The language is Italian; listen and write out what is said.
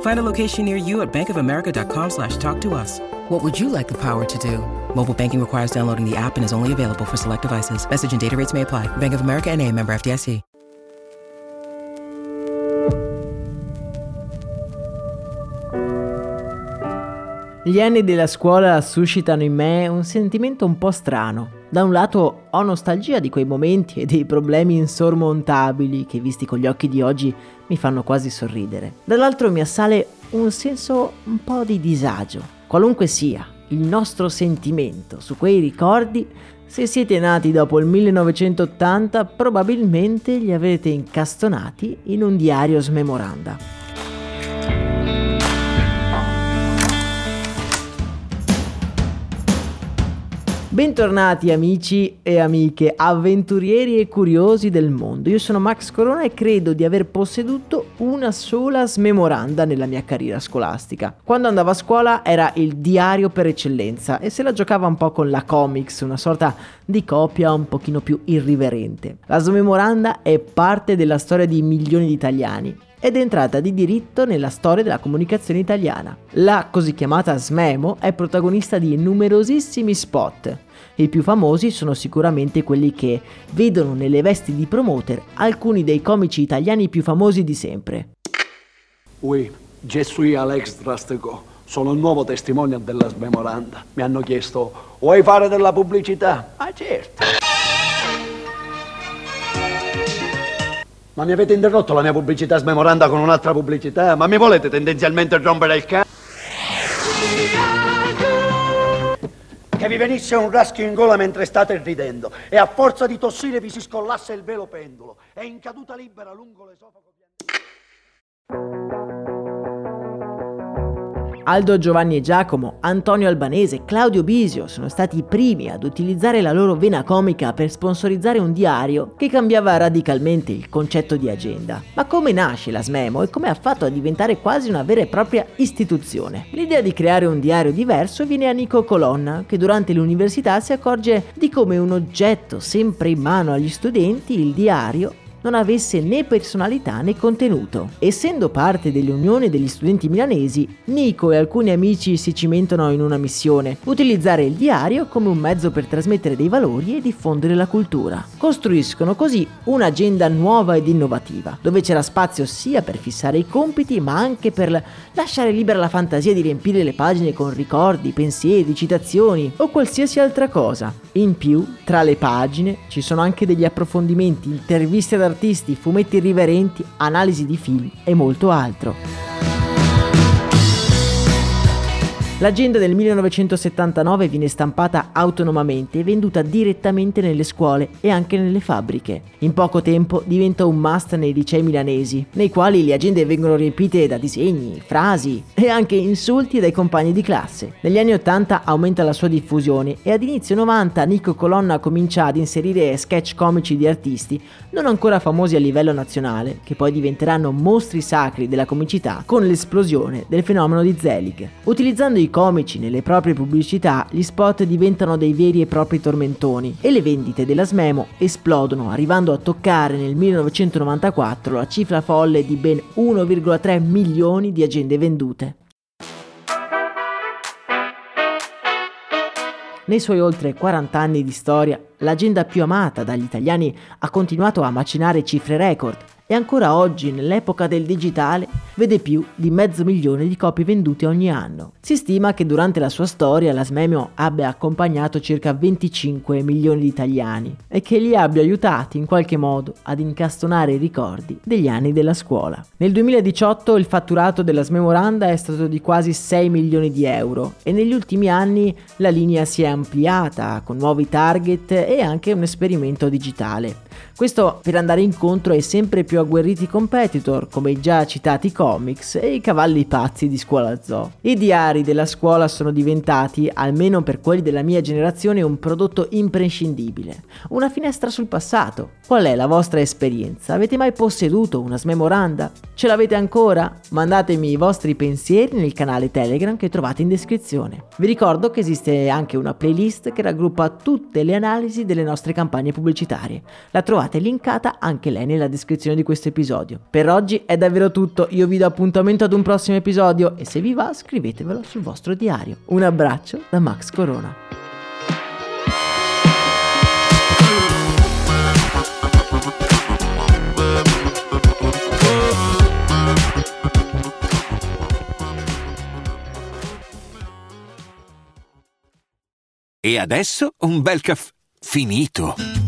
Find a location near you at bankofamerica.com slash talk to us. What would you like the power to do? Mobile banking requires downloading the app and is only available for select devices. Message and data rates may apply. Bank of America and a member FDIC. Gli anni della scuola suscitano in me un sentimento un po' strano. Da un lato ho nostalgia di quei momenti e dei problemi insormontabili che visti con gli occhi di oggi mi fanno quasi sorridere. Dall'altro mi assale un senso un po' di disagio. Qualunque sia il nostro sentimento su quei ricordi, se siete nati dopo il 1980 probabilmente li avete incastonati in un diario smemoranda. Bentornati amici e amiche, avventurieri e curiosi del mondo. Io sono Max Corona e credo di aver posseduto una sola smemoranda nella mia carriera scolastica. Quando andavo a scuola era il diario per eccellenza e se la giocava un po' con la comics, una sorta di copia un pochino più irriverente. La smemoranda è parte della storia di milioni di italiani ed è entrata di diritto nella storia della comunicazione italiana. La così chiamata Smemo è protagonista di numerosissimi spot i più famosi sono sicuramente quelli che vedono nelle vesti di promoter alcuni dei comici italiani più famosi di sempre. Oui, je suis Alex Drasteco. Sono il nuovo testimonial della smemoranda. Mi hanno chiesto, vuoi fare della pubblicità? Ah certo. Ma mi avete interrotto la mia pubblicità smemoranda con un'altra pubblicità? Ma mi volete tendenzialmente rompere il cazzo? che vi venisse un raschio in gola mentre state ridendo e a forza di tossire vi si scollasse il velo pendulo e in caduta libera lungo l'esofago... Aldo Giovanni e Giacomo, Antonio Albanese, Claudio Bisio sono stati i primi ad utilizzare la loro vena comica per sponsorizzare un diario che cambiava radicalmente il concetto di agenda. Ma come nasce la Smemo e come ha fatto a diventare quasi una vera e propria istituzione? L'idea di creare un diario diverso viene a Nico Colonna, che durante l'università si accorge di come un oggetto sempre in mano agli studenti, il diario, non avesse né personalità né contenuto. Essendo parte dell'Unione degli Studenti Milanesi, Nico e alcuni amici si cimentano in una missione, utilizzare il diario come un mezzo per trasmettere dei valori e diffondere la cultura. Costruiscono così un'agenda nuova ed innovativa, dove c'era spazio sia per fissare i compiti, ma anche per lasciare libera la fantasia di riempire le pagine con ricordi, pensieri, citazioni o qualsiasi altra cosa. In più, tra le pagine ci sono anche degli approfondimenti, interviste ad artisti, fumetti irriverenti, analisi di film e molto altro. L'agenda del 1979 viene stampata autonomamente e venduta direttamente nelle scuole e anche nelle fabbriche. In poco tempo diventa un must nei licei milanesi, nei quali le agende vengono riempite da disegni, frasi e anche insulti dai compagni di classe. Negli anni 80 aumenta la sua diffusione e ad inizio 90 Nico Colonna comincia ad inserire sketch comici di artisti non ancora famosi a livello nazionale, che poi diventeranno mostri sacri della comicità con l'esplosione del fenomeno di Zelig. Utilizzando comici nelle proprie pubblicità, gli spot diventano dei veri e propri tormentoni e le vendite della Smemo esplodono, arrivando a toccare nel 1994 la cifra folle di ben 1,3 milioni di agende vendute. Nei suoi oltre 40 anni di storia, l'agenda più amata dagli italiani ha continuato a macinare cifre record e ancora oggi, nell'epoca del digitale, vede più di mezzo milione di copie vendute ogni anno. Si stima che durante la sua storia la Smemio abbia accompagnato circa 25 milioni di italiani e che li abbia aiutati in qualche modo ad incastonare i ricordi degli anni della scuola. Nel 2018 il fatturato della Smemoranda è stato di quasi 6 milioni di euro e negli ultimi anni la linea si è ampliata con nuovi target e anche un esperimento digitale. Questo per andare incontro ai sempre più più agguerriti competitor come i già citati comics e i cavalli pazzi di scuola zoo. I diari della scuola sono diventati, almeno per quelli della mia generazione, un prodotto imprescindibile, una finestra sul passato. Qual è la vostra esperienza? Avete mai posseduto una smemoranda? Ce l'avete ancora? Mandatemi i vostri pensieri nel canale Telegram che trovate in descrizione. Vi ricordo che esiste anche una playlist che raggruppa tutte le analisi delle nostre campagne pubblicitarie. La trovate linkata anche lei nella descrizione di questo episodio. Per oggi è davvero tutto, io vi do appuntamento ad un prossimo episodio e se vi va scrivetevelo sul vostro diario. Un abbraccio da Max Corona. E adesso un bel caffè finito.